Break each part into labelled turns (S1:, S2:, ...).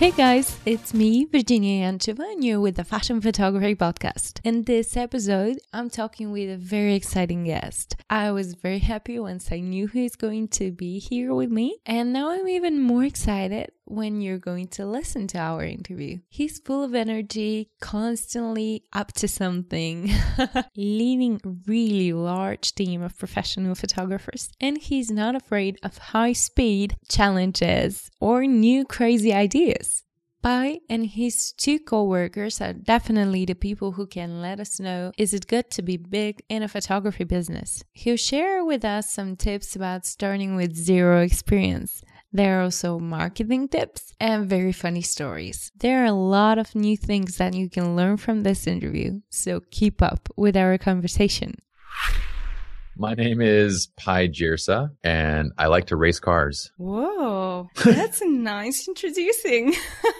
S1: Hey guys, it's me, Verginiya Yancheva, and you're with the Fashion Photography Podcast. In this episode, I'm talking with a very exciting guest. I was very happy once I knew he's going to be here with me, and now I'm even more excited when you're going to listen to our interview. He's full of energy, constantly up to something, leading a really large team of professional photographers, and he's not afraid of high speed challenges or new crazy ideas. Pye and his two co-workers are definitely the people who can let us know is it good to be big in a photography business. He'll share with us some tips about starting with zero experience. There are also marketing tips and very funny stories. There are a lot of new things that you can learn from this interview, so keep up with our conversation.
S2: My name is Pye Jirsa, and I like to race cars.
S1: Whoa, that's a nice introducing.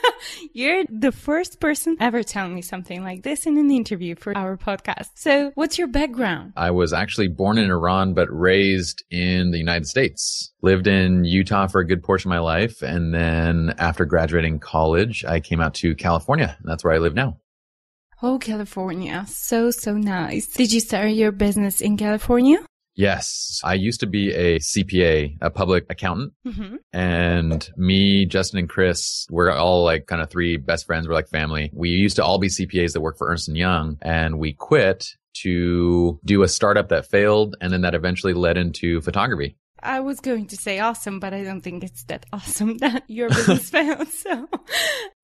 S1: You're the first person ever telling me something like this in an interview for our podcast. So, what's your background?
S2: I was actually born in Iran, but raised in the United States. Lived in Utah for a good portion of my life. And then after graduating college, I came out to California. And that's where I live now.
S1: Oh, California. So, so nice. Did you start your business in California?
S2: Yes. I used to be a CPA, a public accountant. Mm-hmm. And me, Justin, and Chris, we're all like kind of three best friends. We're like family. We used to all be CPAs that work for Ernst & Young and we quit to do a startup that failed. And then that eventually led into photography.
S1: I was going to say awesome, but I don't think it's that awesome that your business failed. So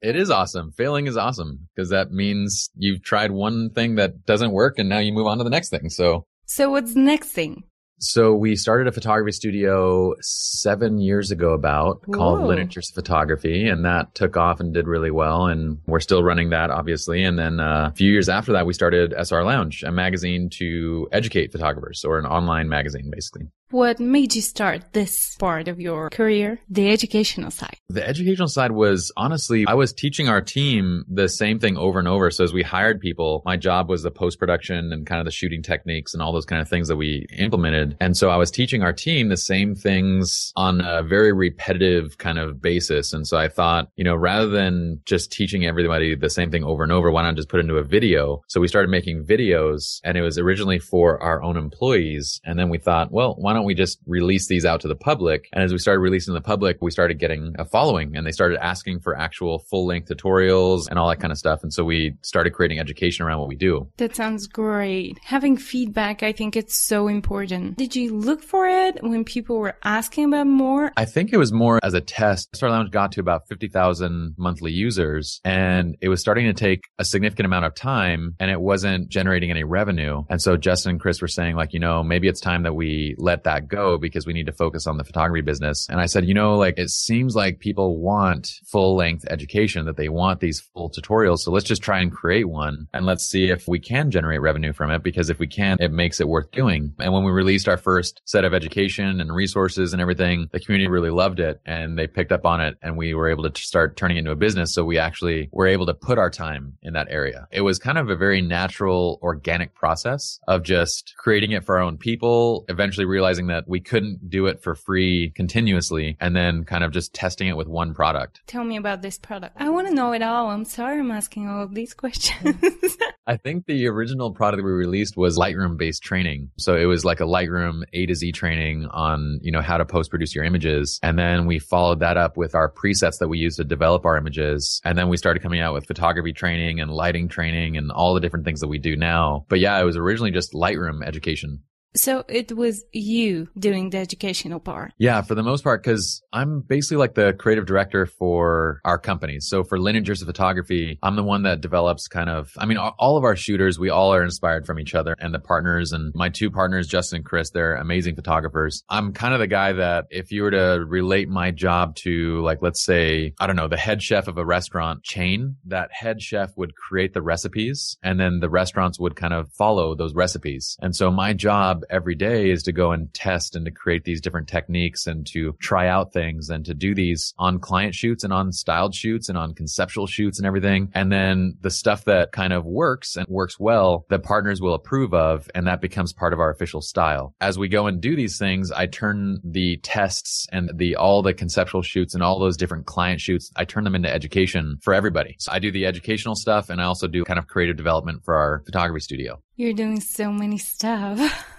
S2: it is awesome. Failing is awesome because that means you've tried one thing that doesn't work and now you move on to the next thing. So
S1: so what's the next thing?
S2: So we started a photography studio seven years ago about Whoa. called Lin and Jirsa Photography and that took off and did really well. And we're still running that obviously. And then uh, a few years after that, we started SLR Lounge, a magazine to educate photographers or an online magazine basically.
S1: What made you start this part of your career, the educational side?
S2: The educational side was honestly, I was teaching our team the same thing over and over. So as we hired people, my job was the post production and kind of the shooting techniques and all those kind of things that we implemented. And so I was teaching our team the same things on a very repetitive kind of basis. And so I thought, you know, rather than just teaching everybody the same thing over and over, why not just put it into a video? So we started making videos and it was originally for our own employees. And then we thought, well, why don't we just release these out to the public? And as we started releasing the public, we started getting a following and they started asking for actual full length tutorials and all that kind of stuff. And so we started creating education around what we do.
S1: That sounds great. Having feedback, I think it's so important. Did you look for it when people were asking about more?
S2: I think it was more as a test. SLR Lounge got to about 50,000 monthly users and it was starting to take a significant amount of time and it wasn't generating any revenue. And so Justin and Chris were saying like, you know, maybe it's time that we let that go because we need to focus on the photography business. And I said, you know, like it seems like people want full length education, that they want these full tutorials. So let's just try and create one and let's see if we can generate revenue from it. Because if we can, it makes it worth doing. And when we released our first set of education and resources and everything, the community really loved it and they picked up on it and we were able to start turning it into a business. So we actually were able to put our time in that area. It was kind of a very natural, organic process of just creating it for our own people, eventually realizing that we couldn't do it for free continuously and then kind of just testing it with one product.
S1: Tell me about this product. I want to know it all. I'm sorry I'm asking all of these questions.
S2: I think the original product we released was Lightroom based training. So it was like a Lightroom A to Z training on, you know, how to post produce your images. And then we followed that up with our presets that we use to develop our images. And then we started coming out with photography training and lighting training and all the different things that we do now. But yeah, it was originally just Lightroom education.
S1: So it was you doing the educational part.
S2: Yeah, for the most part, because I'm basically like the creative director for our company. So for Lin and Jirsa Photography, I'm the one that develops kind of, I mean, all of our shooters, we all are inspired from each other and the partners and my two partners, Justin and Chris, they're amazing photographers. I'm kind of the guy that if you were to relate my job to like, let's say, I don't know, the head chef of a restaurant chain, that head chef would create the recipes and then the restaurants would kind of follow those recipes. And so my job every day is to go and test and to create these different techniques and to try out things and to do these on client shoots and on styled shoots and on conceptual shoots and everything. And then the stuff that kind of works and works well, that partners will approve of. And that becomes part of our official style. As we go and do these things, I turn the tests and the, all the conceptual shoots and all those different client shoots, I turn them into education for everybody. So I do the educational stuff and I also do kind of creative development for our photography studio.
S1: You're doing so many stuff.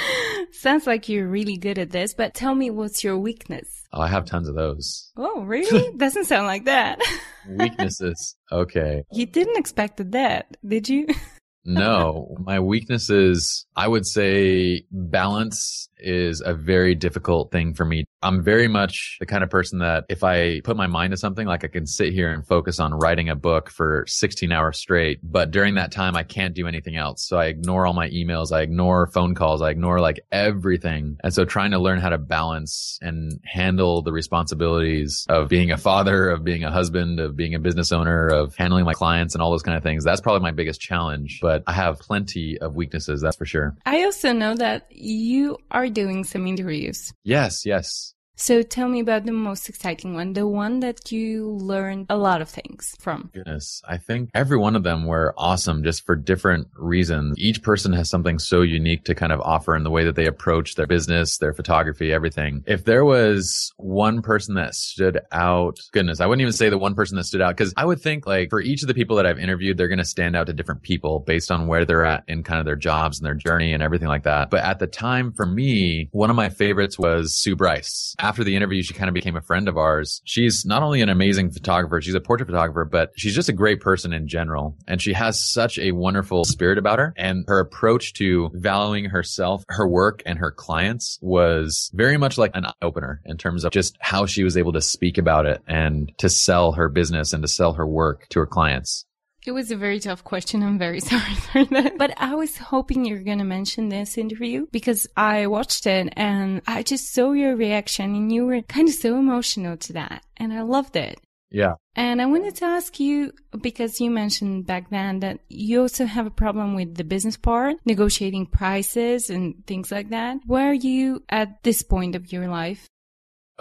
S1: Sounds like you're really good at this, but tell me what's your weakness?
S2: Oh, I have tons of those.
S1: Oh, really? Doesn't sound like that.
S2: Weaknesses. Okay.
S1: You didn't expect that, did you?
S2: no, my weaknesses, I would say balance is a very difficult thing for me. I'm very much the kind of person that if I put my mind to something, like I can sit here and focus on writing a book for 16 hours straight. But during that time, I can't do anything else. So I ignore all my emails. I ignore phone calls. I ignore like everything. And so trying to learn how to balance and handle the responsibilities of being a father, of being a husband, of being a business owner, of handling my clients and all those kind of things. That's probably my biggest challenge, but I have plenty of weaknesses. That's for sure.
S1: I also know that you are doing some interviews.
S2: Yes, yes.
S1: So tell me about the most exciting one, the one that you learned a lot of things from.
S2: Goodness, I think every one of them were awesome just for different reasons. Each person has something so unique to kind of offer in the way that they approach their business, their photography, everything. If there was one person that stood out, goodness, I wouldn't even say the one person that stood out because I would think like for each of the people that I've interviewed, they're going to stand out to different people based on where they're at in kind of their jobs and their journey and everything like that. But at the time for me, one of my favorites was Sue Bryce after the interview, she kind of became a friend of ours. She's not only an amazing photographer, she's a portrait photographer, but she's just a great person in general. And she has such a wonderful spirit about her. And her approach to valuing herself, her work, and her clients was very much like an opener in terms of just how she was able to speak about it and to sell her business and to sell her work to her clients.
S1: It was a very tough question. I'm very sorry for that. But I was hoping you're going to mention this interview because I watched it and I just saw your reaction and you were kind of so emotional to that. And I loved it.
S2: Yeah.
S1: And I wanted to ask you because you mentioned back then that you also have a problem with the business part, negotiating prices and things like that. Where are you at this point of your life?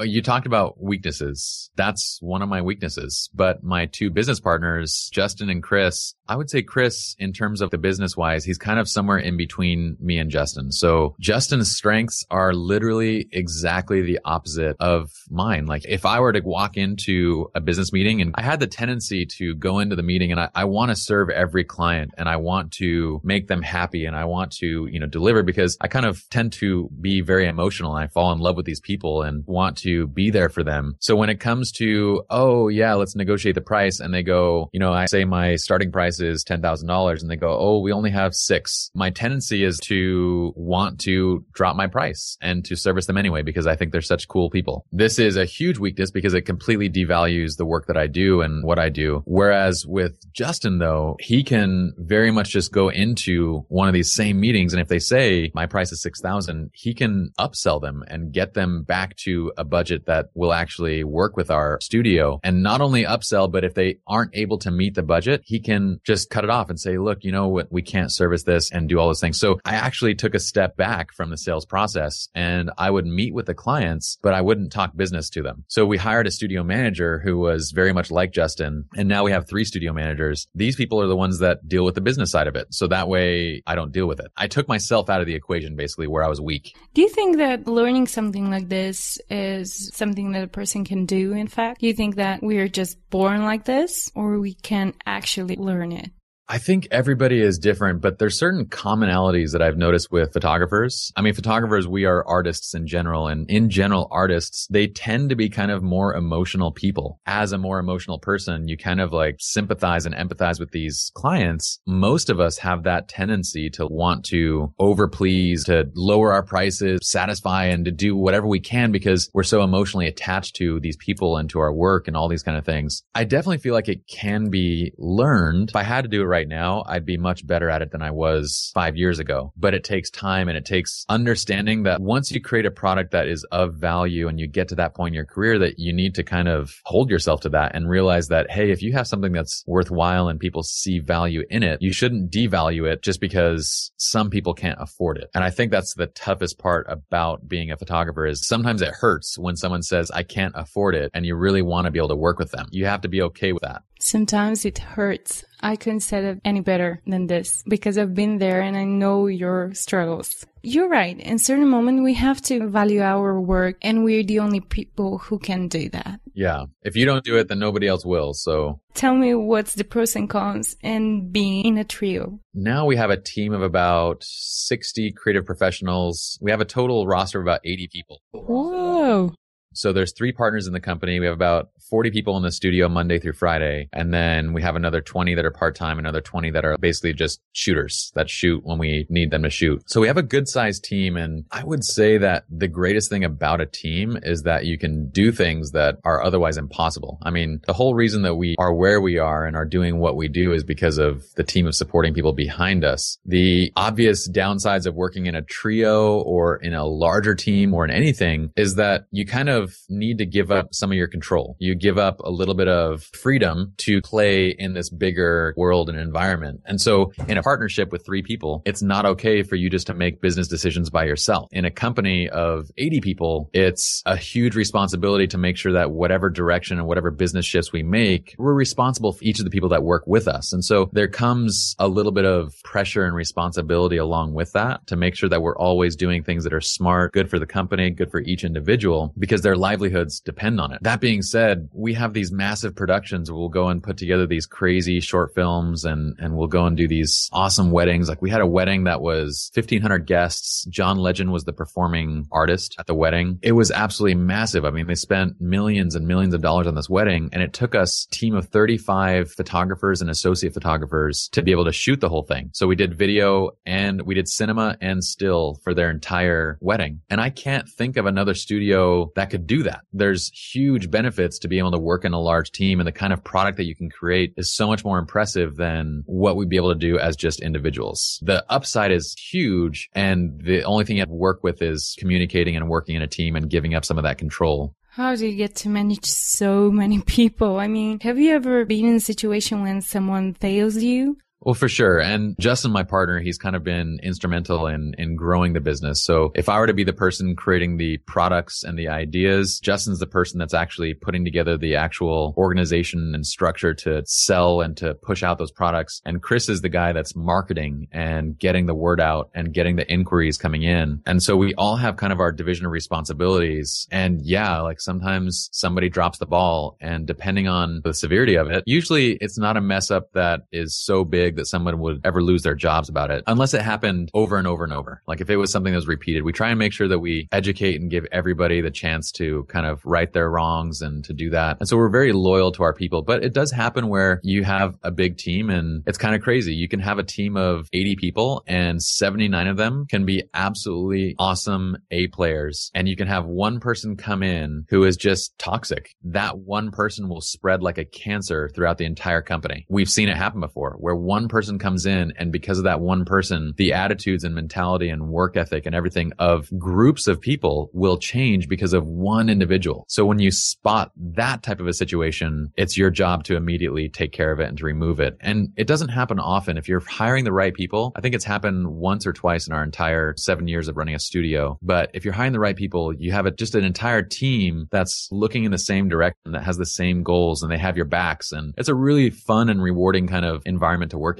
S2: Oh, you talked about weaknesses. That's one of my weaknesses. But my two business partners, Justin and Chris, I would say Chris, in terms of the business wise, he's kind of somewhere in between me and Justin. So Justin's strengths are literally exactly the opposite of mine. Like if I were to walk into a business meeting and I had the tendency to go into the meeting and I, I want to serve every client and I want to make them happy and I want to, you know, deliver because I kind of tend to be very emotional and I fall in love with these people and want to to be there for them. So when it comes to, oh yeah, let's negotiate the price and they go, you know, I say my starting price is $10,000 and they go, oh, we only have six. My tendency is to want to drop my price and to service them anyway because I think they're such cool people. This is a huge weakness because it completely devalues the work that I do and what I do. Whereas with Justin though, he can very much just go into one of these same meetings and if they say my price is 6,000, he can upsell them and get them back to a budget that will actually work with our studio and not only upsell, but if they aren't able to meet the budget, he can just cut it off and say, look, you know what? We can't service this and do all those things. So I actually took a step back from the sales process and I would meet with the clients, but I wouldn't talk business to them. So we hired a studio manager who was very much like Justin. And now we have three studio managers. These people are the ones that deal with the business side of it. So that way I don't deal with it. I took myself out of the equation basically where I was weak.
S1: Do you think that learning something like this is is something that a person can do, in fact? You think that we are just born like this or we can actually learn it?
S2: I think everybody is different, but there's certain commonalities that I've noticed with photographers. I mean, photographers, we are artists in general and in general artists, they tend to be kind of more emotional people. As a more emotional person, you kind of like sympathize and empathize with these clients. Most of us have that tendency to want to overplease, to lower our prices, satisfy and to do whatever we can because we're so emotionally attached to these people and to our work and all these kind of things. I definitely feel like it can be learned if I had to do it right right now, I'd be much better at it than I was five years ago. But it takes time and it takes understanding that once you create a product that is of value and you get to that point in your career that you need to kind of hold yourself to that and realize that, hey, if you have something that's worthwhile and people see value in it, you shouldn't devalue it just because some people can't afford it. And I think that's the toughest part about being a photographer is sometimes it hurts when someone says, I can't afford it. And you really want to be able to work with them. You have to be okay with that.
S1: Sometimes it hurts. I couldn't say it any better than this because I've been there and I know your struggles. You're right. In certain moment, we have to value our work and we're the only people who can do that.
S2: Yeah. If you don't do it, then nobody else will. So
S1: tell me what's the pros and cons in being in a trio?
S2: Now we have a team of about 60 creative professionals. We have a total roster of about 80 people.
S1: Whoa.
S2: So there's three partners in the company. We have about 40 people in the studio Monday through Friday. And then we have another 20 that are part time, another 20 that are basically just shooters that shoot when we need them to shoot. So we have a good sized team. And I would say that the greatest thing about a team is that you can do things that are otherwise impossible. I mean, the whole reason that we are where we are and are doing what we do is because of the team of supporting people behind us. The obvious downsides of working in a trio or in a larger team or in anything is that you kind of of need to give up some of your control. You give up a little bit of freedom to play in this bigger world and environment. And so in a partnership with three people, it's not okay for you just to make business decisions by yourself. In a company of 80 people, it's a huge responsibility to make sure that whatever direction and whatever business shifts we make, we're responsible for each of the people that work with us. And so there comes a little bit of pressure and responsibility along with that to make sure that we're always doing things that are smart, good for the company, good for each individual, because their livelihoods depend on it. That being said, we have these massive productions. We'll go and put together these crazy short films and, and we'll go and do these awesome weddings. Like we had a wedding that was 1500 guests. John Legend was the performing artist at the wedding. It was absolutely massive. I mean, they spent millions and millions of dollars on this wedding and it took us team of 35 photographers and associate photographers to be able to shoot the whole thing. So we did video and we did cinema and still for their entire wedding. And I can't think of another studio that could do that. There's huge benefits to being able to work in a large team and the kind of product that you can create is so much more impressive than what we'd be able to do as just individuals. The upside is huge. And the only thing you have to work with is communicating and working in a team and giving up some of that control.
S1: How do you get to manage so many people? I mean, have you ever been in a situation when someone fails you?
S2: Well, for sure. And Justin, my partner, he's kind of been instrumental in, in growing the business. So if I were to be the person creating the products and the ideas, Justin's the person that's actually putting together the actual organization and structure to sell and to push out those products. And Chris is the guy that's marketing and getting the word out and getting the inquiries coming in. And so we all have kind of our division of responsibilities. And yeah, like sometimes somebody drops the ball and depending on the severity of it, usually it's not a mess up that is so big big that someone would ever lose their jobs about it unless it happened over and over and over. Like if it was something that was repeated, we try and make sure that we educate and give everybody the chance to kind of right their wrongs and to do that. And so we're very loyal to our people, but it does happen where you have a big team and it's kind of crazy. You can have a team of 80 people and 79 of them can be absolutely awesome A players. And you can have one person come in who is just toxic. That one person will spread like a cancer throughout the entire company. We've seen it happen before where one one person comes in and because of that one person, the attitudes and mentality and work ethic and everything of groups of people will change because of one individual. So when you spot that type of a situation, it's your job to immediately take care of it and to remove it. And it doesn't happen often. If you're hiring the right people, I think it's happened once or twice in our entire seven years of running a studio. But if you're hiring the right people, you have a, just an entire team that's looking in the same direction, that has the same goals and they have your backs. And it's a really fun and rewarding kind of environment to work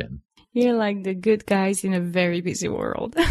S1: You're like the good guys in a very busy world.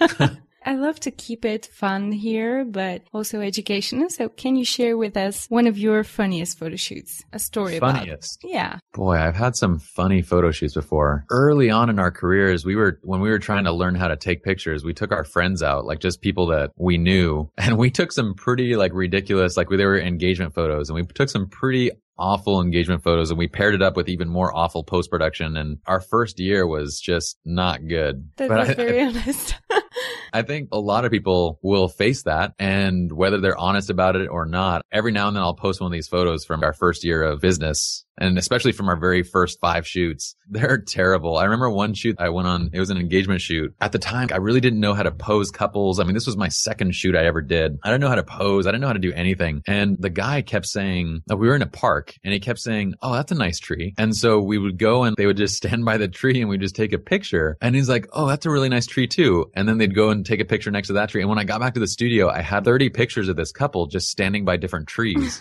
S1: I love to keep it fun here, but also educational. So can you share with us one of your funniest photo shoots? A story
S2: funniest.
S1: about Yeah.
S2: Boy, I've had some funny photo shoots before. Early on in our careers, we were when we were trying to learn how to take pictures, we took our friends out, like just people that we knew, and we took some pretty like ridiculous, like they were engagement photos, and we took some pretty awful engagement photos and we paired it up with even more awful post production. And our first year was just not good.
S1: That's but I, very I, honest.
S2: I think a lot of people will face that. And whether they're honest about it or not, every now and then I'll post one of these photos from our first year of business And especially from our very first five shoots, they're terrible. I remember one shoot I went on, it was an engagement shoot. At the time, I really didn't know how to pose couples. I mean, this was my second shoot I ever did. I didn't know how to pose. I didn't know how to do anything. And the guy kept saying, oh, we were in a park and he kept saying, Oh, that's a nice tree. And so we would go and they would just stand by the tree and we'd just take a picture. And he's like, Oh, that's a really nice tree too. And then they'd go and take a picture next to that tree. And when I got back to the studio, I had 30 pictures of this couple just standing by different trees.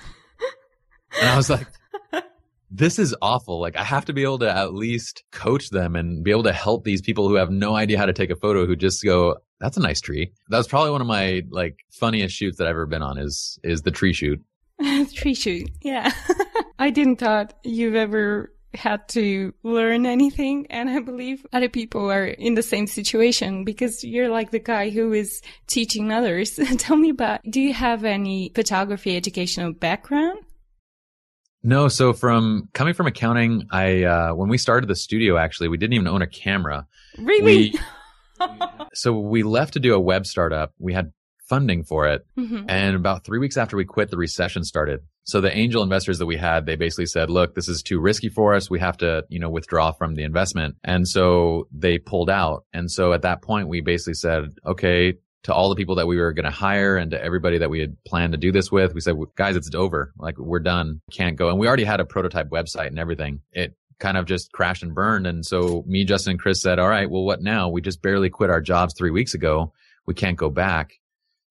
S2: and I was like, this is awful. Like I have to be able to at least coach them and be able to help these people who have no idea how to take a photo who just go, that's a nice tree. That was probably one of my like funniest shoots that I've ever been on is, is the tree shoot.
S1: tree shoot. Yeah. I didn't thought you've ever had to learn anything. And I believe other people are in the same situation because you're like the guy who is teaching others. Tell me about, do you have any photography educational background?
S2: No, so from coming from accounting, I uh, when we started the studio, actually, we didn't even own a camera.
S1: Really?
S2: We, so we left to do a web startup. We had funding for it, mm-hmm. and about three weeks after we quit, the recession started. So the angel investors that we had, they basically said, "Look, this is too risky for us. We have to, you know, withdraw from the investment." And so they pulled out. And so at that point, we basically said, "Okay, to all the people that we were going to hire and to everybody that we had planned to do this with, we said, guys, it's over. Like we're done. Can't go. And we already had a prototype website and everything. It kind of just crashed and burned. And so me, Justin, and Chris said, all right, well, what now? We just barely quit our jobs three weeks ago. We can't go back.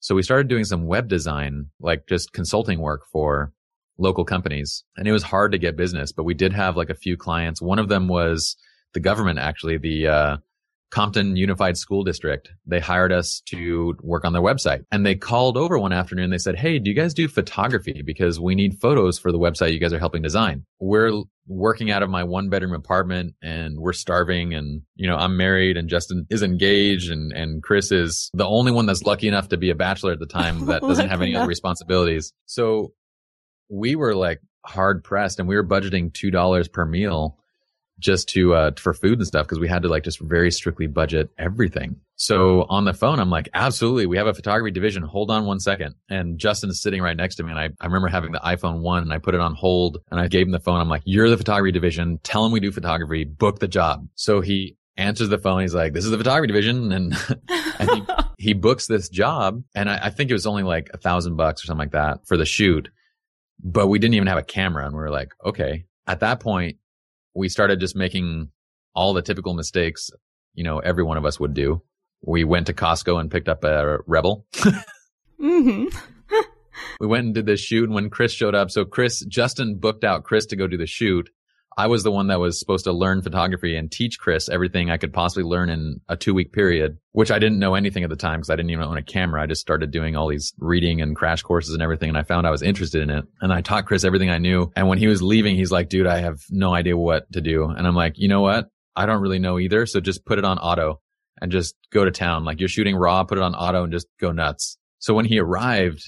S2: So we started doing some web design, like just consulting work for local companies. And it was hard to get business, but we did have like a few clients. One of them was the government, actually, the, uh, Compton Unified School District. They hired us to work on their website and they called over one afternoon. They said, Hey, do you guys do photography? Because we need photos for the website you guys are helping design. We're working out of my one bedroom apartment and we're starving and, you know, I'm married and Justin is engaged and, and Chris is the only one that's lucky enough to be a bachelor at the time that doesn't have any other responsibilities. So we were like hard pressed and we were budgeting $2 per meal just to uh for food and stuff because we had to like just very strictly budget everything. So on the phone, I'm like, absolutely, we have a photography division. Hold on one second. And Justin is sitting right next to me. And I, I remember having the iPhone one and I put it on hold and I gave him the phone. I'm like, you're the photography division. Tell him we do photography. Book the job. So he answers the phone. He's like, this is the photography division. And, and he, he books this job. And I, I think it was only like a thousand bucks or something like that for the shoot. But we didn't even have a camera. And we were like, okay. At that point, we started just making all the typical mistakes, you know, every one of us would do. We went to Costco and picked up a Rebel. mm-hmm. we went and did this shoot. And when Chris showed up, so Chris, Justin booked out Chris to go do the shoot. I was the one that was supposed to learn photography and teach Chris everything I could possibly learn in a two week period, which I didn't know anything at the time because I didn't even own a camera. I just started doing all these reading and crash courses and everything. And I found I was interested in it. And I taught Chris everything I knew. And when he was leaving, he's like, dude, I have no idea what to do. And I'm like, you know what? I don't really know either. So just put it on auto and just go to town. Like you're shooting raw, put it on auto and just go nuts. So when he arrived,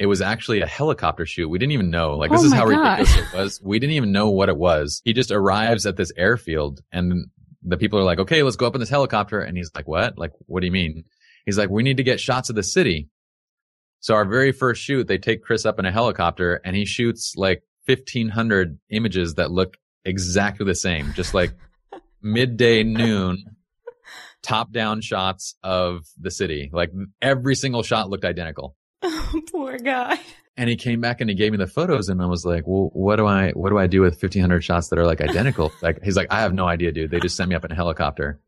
S2: it was actually a helicopter shoot. We didn't even know. Like, this oh is how God. ridiculous it was. We didn't even know what it was. He just arrives at this airfield and the people are like, okay, let's go up in this helicopter. And he's like, what? Like, what do you mean? He's like, we need to get shots of the city. So our very first shoot, they take Chris up in a helicopter and he shoots like 1500 images that look exactly the same, just like midday noon top down shots of the city. Like every single shot looked identical.
S1: Poor guy.
S2: And he came back and he gave me the photos and I was like, well, what do I, what do I do with 1500 shots that are like identical? like, he's like, I have no idea, dude. They just sent me up in a helicopter.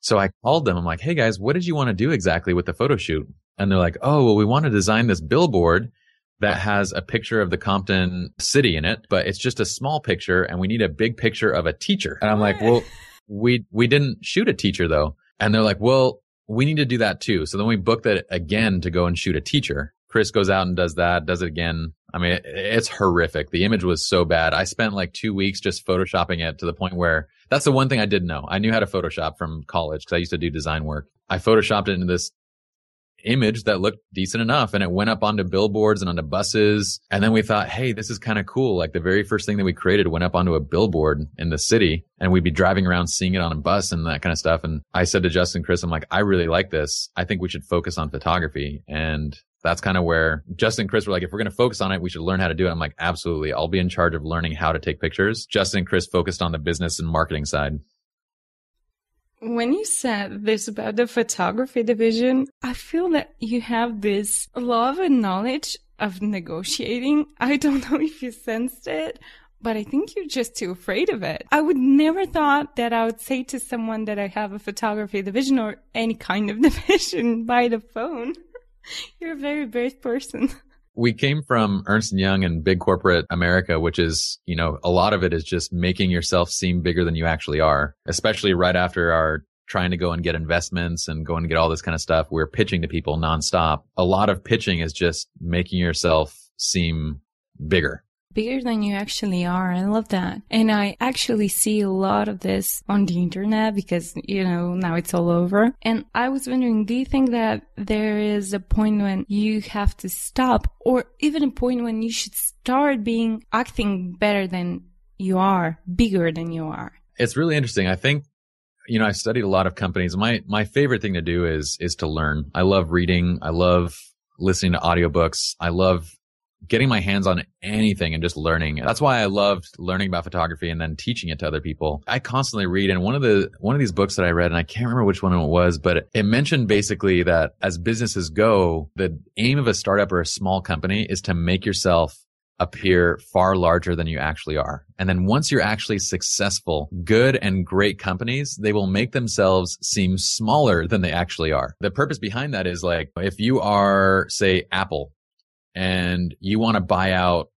S2: So I called them. I'm like, Hey guys, what did you want to do exactly with the photo shoot? And they're like, Oh, well, we want to design this billboard that has a picture of the Compton city in it, but it's just a small picture and we need a big picture of a teacher. And I'm like, well, we, we didn't shoot a teacher though. And they're like, well, we need to do that too. So then we booked that again to go and shoot a teacher. Chris goes out and does that, does it again. I mean, it, it's horrific. The image was so bad. I spent like two weeks just photoshopping it to the point where that's the one thing I didn't know. I knew how to Photoshop from college because I used to do design work. I photoshopped it into this image that looked decent enough and it went up onto billboards and onto buses. And then we thought, Hey, this is kind of cool. Like the very first thing that we created went up onto a billboard in the city and we'd be driving around seeing it on a bus and that kind of stuff. And I said to Justin Chris, I'm like, I really like this. I think we should focus on photography. And that's kind of where Justin and Chris were like, if we're going to focus on it, we should learn how to do it. I'm like, absolutely. I'll be in charge of learning how to take pictures. Justin and Chris focused on the business and marketing side.
S1: When you said this about the photography division, I feel that you have this love and knowledge of negotiating. I don't know if you sensed it, but I think you're just too afraid of it. I would never thought that I would say to someone that I have a photography division or any kind of division by the phone. You're a very brave person.
S2: We came from Ernst Young and big corporate America, which is, you know, a lot of it is just making yourself seem bigger than you actually are, especially right after our trying to go and get investments and go and get all this kind of stuff. We're pitching to people nonstop. A lot of pitching is just making yourself seem bigger
S1: bigger than you actually are. I love that. And I actually see a lot of this on the internet because, you know, now it's all over. And I was wondering, do you think that there is a point when you have to stop or even a point when you should start being acting better than you are, bigger than you are?
S2: It's really interesting. I think you know, I studied a lot of companies. My my favorite thing to do is is to learn. I love reading. I love listening to audiobooks. I love getting my hands on anything and just learning. That's why I loved learning about photography and then teaching it to other people. I constantly read and one of the one of these books that I read and I can't remember which one it was, but it mentioned basically that as businesses go, the aim of a startup or a small company is to make yourself appear far larger than you actually are. And then once you're actually successful, good and great companies, they will make themselves seem smaller than they actually are. The purpose behind that is like, if you are, say, Apple and you want to buy out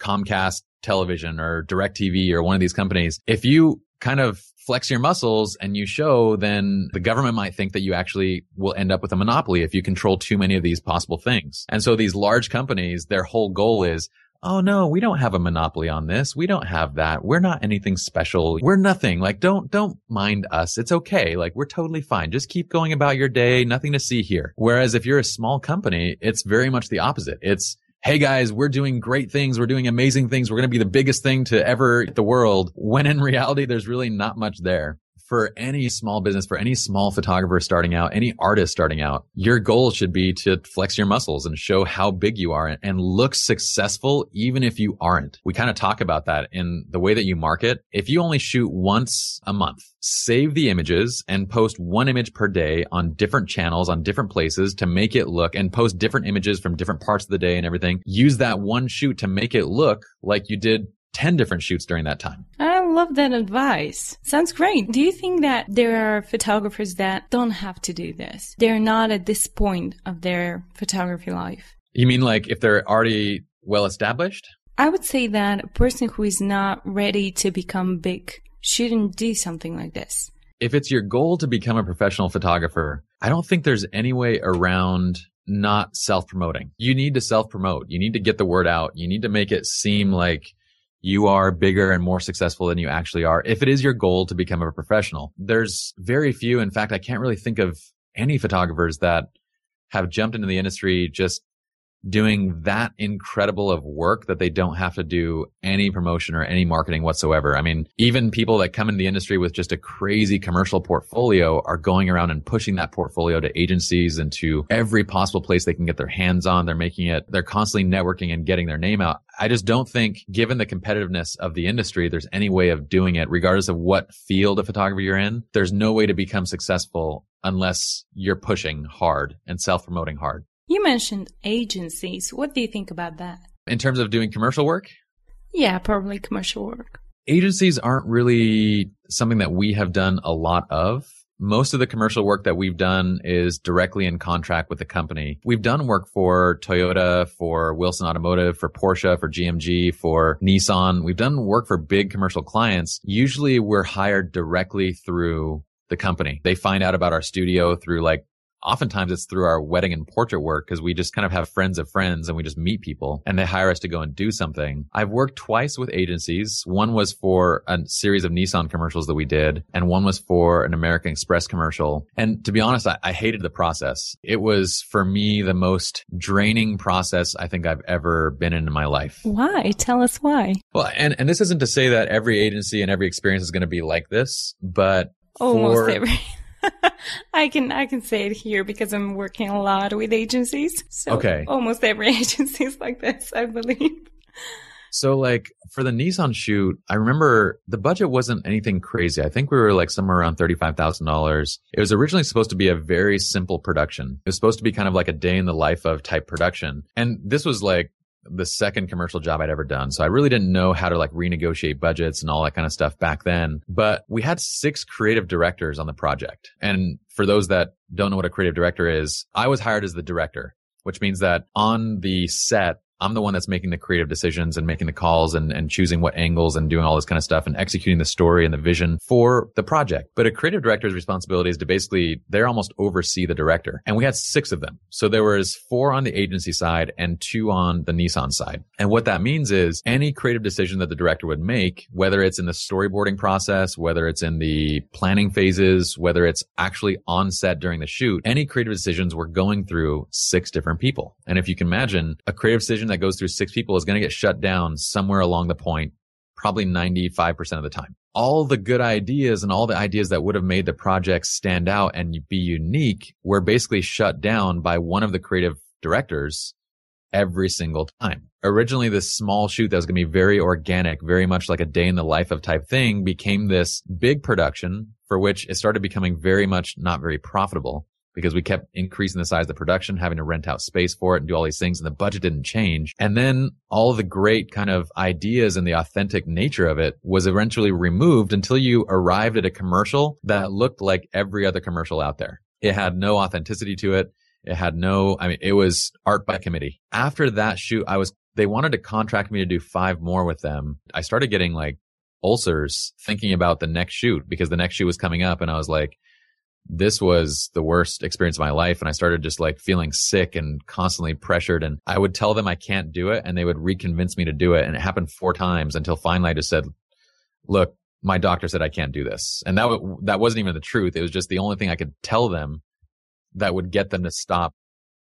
S2: Comcast television or DirecTV or one of these companies, if you kind of flex your muscles and you show, then the government might think that you actually will end up with a monopoly if you control too many of these possible things. And so these large companies, their whole goal is, Oh no, we don't have a monopoly on this. We don't have that. We're not anything special. We're nothing. Like don't, don't mind us. It's okay. Like we're totally fine. Just keep going about your day. Nothing to see here. Whereas if you're a small company, it's very much the opposite. It's, Hey guys, we're doing great things. We're doing amazing things. We're going to be the biggest thing to ever the world. When in reality, there's really not much there for any small business, for any small photographer starting out, any artist starting out, your goal should be to flex your muscles and show how big you are and look successful even if you aren't. We kind of talk about that in the way that you market. If you only shoot once a month, save the images and post one image per day on different channels, on different places to make it look and post different images from different parts of the day and everything. Use that one shoot to make it look like you did 10 different shoots during that time.
S1: I love that advice. Sounds great. Do you think that there are photographers that don't have to do this? They're not at this point of their photography life.
S2: You mean like if they're already well established?
S1: I would say that a person who is not ready to become big shouldn't do something like this.
S2: If it's your goal to become a professional photographer, I don't think there's any way around not self promoting. You need to self promote. You need to get the word out. You need to make it seem like you are bigger and more successful than you actually are. If it is your goal to become a professional, there's very few. In fact, I can't really think of any photographers that have jumped into the industry just doing that incredible of work that they don't have to do any promotion or any marketing whatsoever. I mean, even people that come into the industry with just a crazy commercial portfolio are going around and pushing that portfolio to agencies and to every possible place they can get their hands on. They're making it, they're constantly networking and getting their name out. I just don't think given the competitiveness of the industry, there's any way of doing it, regardless of what field of photography you're in. There's no way to become successful unless you're pushing hard and self promoting hard.
S1: You mentioned agencies. What do you think about that?
S2: In terms of doing commercial work?
S1: Yeah, probably commercial work.
S2: Agencies aren't really something that we have done a lot of. Most of the commercial work that we've done is directly in contract with the company. We've done work for Toyota, for Wilson Automotive, for Porsche, for GMG, for Nissan. We've done work for big commercial clients. Usually we're hired directly through the company. They find out about our studio through like oftentimes it's through our wedding and portrait work because we just kind of have friends of friends and we just meet people and they hire us to go and do something. I've worked twice with agencies. One was for a series of Nissan commercials that we did and one was for an American Express commercial. And to be honest, I, I hated the process. It was for me the most draining process I think I've ever been in in my life.
S1: Why? Tell us why.
S2: Well, and, and this isn't to say that every agency and every experience is going to be like this, but
S1: almost for, every I can I can say it here because I'm working a lot with agencies. So
S2: okay.
S1: almost every agency is like this, I believe.
S2: So like for the Nissan shoot, I remember the budget wasn't anything crazy. I think we were like somewhere around $35,000. It was originally supposed to be a very simple production. It was supposed to be kind of like a day in the life of type production. And this was like the second commercial job I'd ever done. So I really didn't know how to like renegotiate budgets and all that kind of stuff back then. But we had six creative directors on the project. And for those that don't know what a creative director is, I was hired as the director, which means that on the set, I'm the one that's making the creative decisions and making the calls and, and choosing what angles and doing all this kind of stuff and executing the story and the vision for the project. But a creative director's responsibility is to basically, they're almost oversee the director. And we had six of them. So there was four on the agency side and two on the Nissan side. And what that means is any creative decision that the director would make, whether it's in the storyboarding process, whether it's in the planning phases, whether it's actually on set during the shoot, any creative decisions were going through six different people. And if you can imagine a creative decision that goes through six people is going to get shut down somewhere along the point, probably 95% of the time. All the good ideas and all the ideas that would have made the project stand out and be unique were basically shut down by one of the creative directors every single time. Originally, this small shoot that was going to be very organic, very much like a day in the life of type thing became this big production for which it started becoming very much not very profitable because we kept increasing the size of the production, having to rent out space for it and do all these things. And the budget didn't change. And then all the great kind of ideas and the authentic nature of it was eventually removed until you arrived at a commercial that looked like every other commercial out there. It had no authenticity to it. It had no, I mean, it was art by committee. After that shoot, I was, they wanted to contract me to do five more with them. I started getting like ulcers thinking about the next shoot because the next shoot was coming up and I was like, this was the worst experience of my life. And I started just like feeling sick and constantly pressured. And I would tell them I can't do it and they would reconvince me to do it. And it happened four times until finally I just said, look, my doctor said I can't do this. And that, w- that wasn't even the truth. It was just the only thing I could tell them that would get them to stop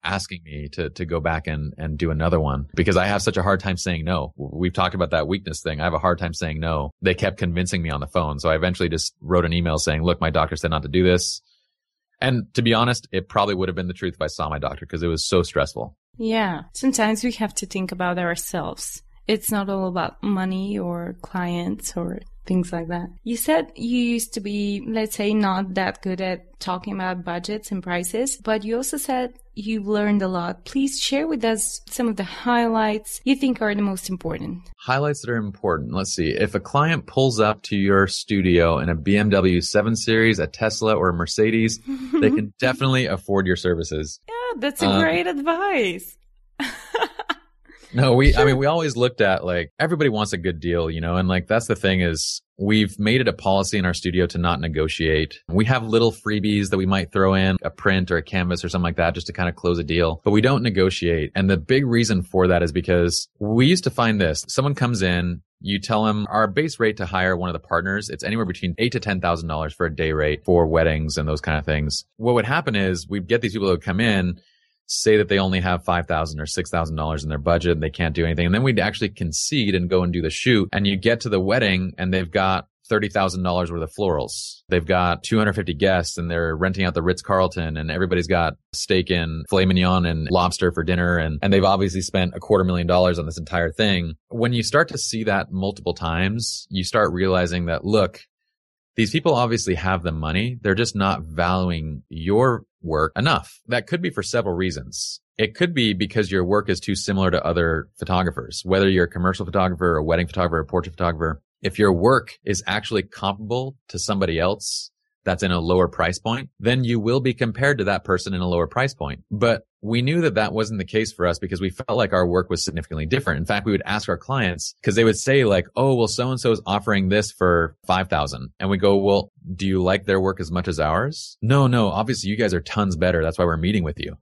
S2: asking me to to go back and and do another one because I have such a hard time saying no. We've talked about that weakness thing. I have a hard time saying no. They kept convincing me on the phone. So I eventually just wrote an email saying, "Look, my doctor said not to do this. And to be honest, it probably would have been the truth if I saw my doctor because it was so stressful.
S1: Yeah. Sometimes we have to think about ourselves. It's not all about money or clients or things like that. You said you used to be, let's say, not that good at talking about budgets and prices, but you also said you've learned a lot. Please share with us some of the highlights you think are the most important.
S2: Highlights that are important. Let's see. If a client pulls up to your studio in a BMW 7 Series, a Tesla, or a Mercedes, they can definitely afford your services.
S1: Yeah, that's a um, great advice.
S2: No, we, I mean, we always looked at like everybody wants a good deal, you know, and like that's the thing is we've made it a policy in our studio to not negotiate. We have little freebies that we might throw in a print or a canvas or something like that just to kind of close a deal, but we don't negotiate. And the big reason for that is because we used to find this. Someone comes in, you tell them our base rate to hire one of the partners, it's anywhere between eight to ten thousand dollars for a day rate for weddings and those kind of things. What would happen is we'd get these people that would come in say that they only have five thousand or six thousand dollars in their budget and they can't do anything, and then we'd actually concede and go and do the shoot, and you get to the wedding and they've got $30,000 worth of florals. They've got 250 guests and they're renting out the Ritz Carlton and everybody's got steak and filet mignon and lobster for dinner. And, and they've obviously spent a quarter million dollars on this entire thing. When you start to see that multiple times, you start realizing that, look, these people obviously have the money. They're just not valuing your work enough. That could be for several reasons. It could be because your work is too similar to other photographers, whether you're a commercial photographer, a wedding photographer, a portrait photographer. If your work is actually comparable to somebody else, that's in a lower price point, then you will be compared to that person in a lower price point. But we knew that that wasn't the case for us because we felt like our work was significantly different. In fact, we would ask our clients because they would say like, Oh, well, so and so is offering this for 5,000. And we go, well, do you like their work as much as ours? No, no. Obviously you guys are tons better. That's why we're meeting with you.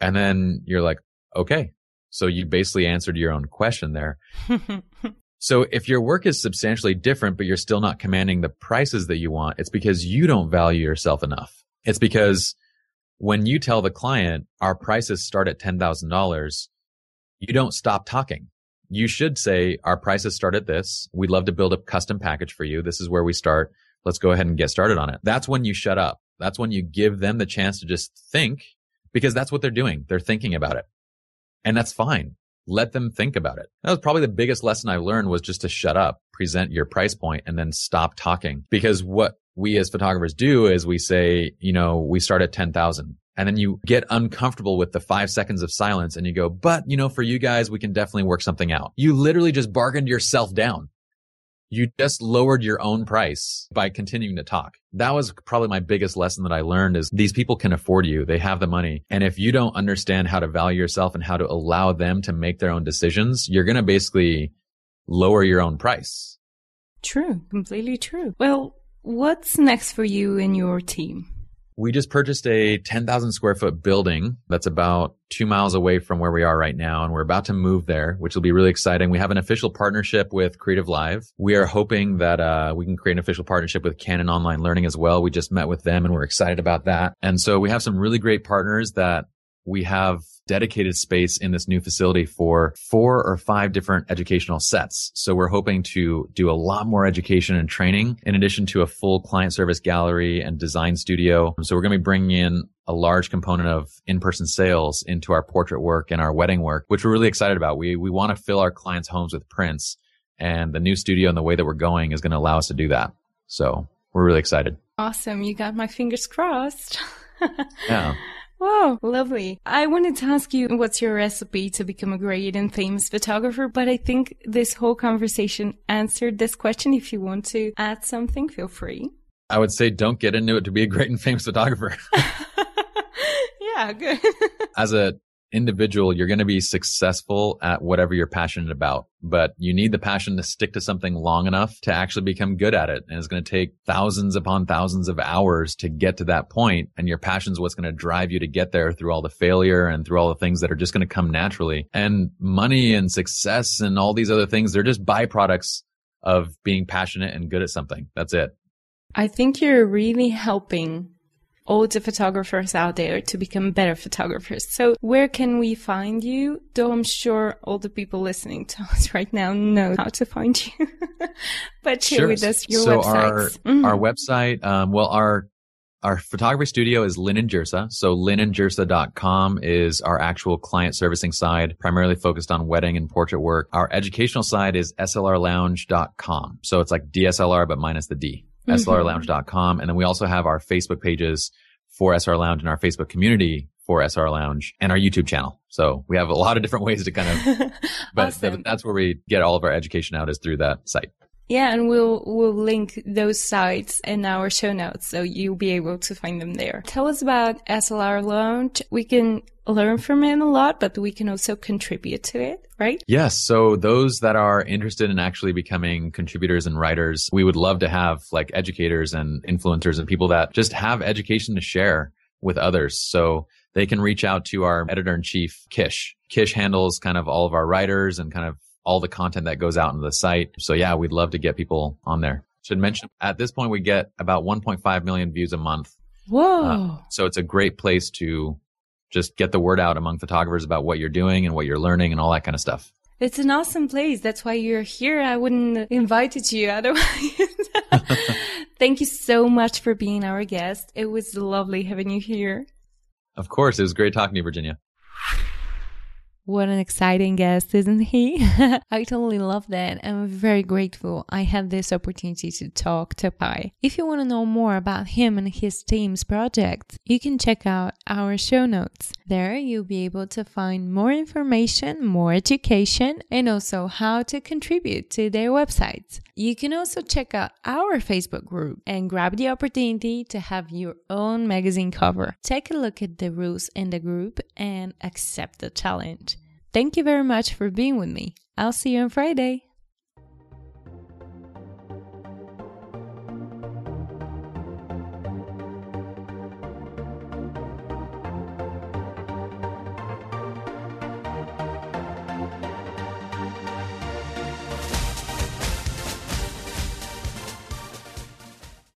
S2: And then you're like, okay. So you basically answered your own question there. So if your work is substantially different, but you're still not commanding the prices that you want, it's because you don't value yourself enough. It's because when you tell the client our prices start at $10,000, you don't stop talking. You should say our prices start at this. We'd love to build a custom package for you. This is where we start. Let's go ahead and get started on it. That's when you shut up. That's when you give them the chance to just think because that's what they're doing. They're thinking about it. And that's fine. Let them think about it. That was probably the biggest lesson I learned was just to shut up, present your price point and then stop talking. Because what we as photographers do is we say, you know, we start at 10,000 and then you get uncomfortable with the five seconds of silence and you go, but you know, for you guys, we can definitely work something out. You literally just bargained yourself down. You just lowered your own price by continuing to talk. That was probably my biggest lesson that I learned is these people can afford you. They have the money. And if you don't understand how to value yourself and how to allow them to make their own decisions, you're going to basically lower your own price.
S1: True. Completely true. Well, what's next for you and your team?
S2: We just purchased a 10,000 square foot building that's about two miles away from where we are right now. And we're about to move there, which will be really exciting. We have an official partnership with CreativeLive. We are hoping that, uh, we can create an official partnership with Canon Online Learning as well. We just met with them and we're excited about that. And so we have some really great partners that we have dedicated space in this new facility for four or five different educational sets. So we're hoping to do a lot more education and training in addition to a full client service gallery and design studio. So we're going to be bringing in a large component of in-person sales into our portrait work and our wedding work, which we're really excited about. We, we want to fill our clients' homes with prints and the new studio and the way that we're going is going to allow us to do that. So we're really excited.
S1: Awesome. You got my fingers crossed.
S2: yeah.
S1: Wow, lovely. I wanted to ask you what's your recipe to become a great and famous photographer, but I think this whole conversation answered this question. If you want to add something, feel free.
S2: I would say don't get into it to be a great and famous photographer.
S1: yeah, good.
S2: As a individual, you're going to be successful at whatever you're passionate about, but you need the passion to stick to something long enough to actually become good at it. And it's going to take thousands upon thousands of hours to get to that point. And your passion is what's going to drive you to get there through all the failure and through all the things that are just going to come naturally. And money and success and all these other things, they're just byproducts of being passionate and good at something. That's it.
S1: I think you're really helping all the photographers out there to become better photographers. So where can we find you? Though I'm sure all the people listening to us right now know how to find you. but share sure. with us your
S2: so
S1: website.
S2: Our, mm-hmm. our website, um, well, our our photography studio is Lin and Jirsa. So linandjirsa.com is our actual client servicing side, primarily focused on wedding and portrait work. Our educational side is slrlounge.com. So it's like DSLR, but minus the D mm-hmm. slrlounge.com. And then we also have our Facebook pages for SR Lounge and our Facebook community for SR Lounge and our YouTube channel. So we have a lot of different ways to kind of, but awesome. that's where we get all of our education out is through that site.
S1: Yeah, and we'll we'll link those sites in our show notes, so you'll be able to find them there. Tell us about SLR Lounge. We can learn from it a lot, but we can also contribute to it, right?
S2: Yes. So those that are interested in actually becoming contributors and writers, we would love to have like educators and influencers and people that just have education to share with others. So they can reach out to our editor in chief, Kish. Kish handles kind of all of our writers and kind of all the content that goes out into the site. So yeah, we'd love to get people on there. Should mention at this point, we get about 1.5 million views a month.
S1: Whoa. Uh,
S2: so it's a great place to just get the word out among photographers about what you're doing and what you're learning and all that kind of stuff.
S1: It's an awesome place. That's why you're here. I wouldn't have invited you otherwise. Thank you so much for being our guest. It was lovely having you here.
S2: Of course. It was great talking to you, Verginiya.
S1: What an exciting guest, isn't he? I totally love that. I'm very grateful I had this opportunity to talk to Pye. If you want to know more about him and his team's projects, you can check out our show notes. There, you'll be able to find more information, more education, and also how to contribute to their websites. You can also check out our Facebook group and grab the opportunity to have your own magazine cover. Take a look at the rules in the group and accept the challenge. Thank you very much for being with me. I'll see you on Friday.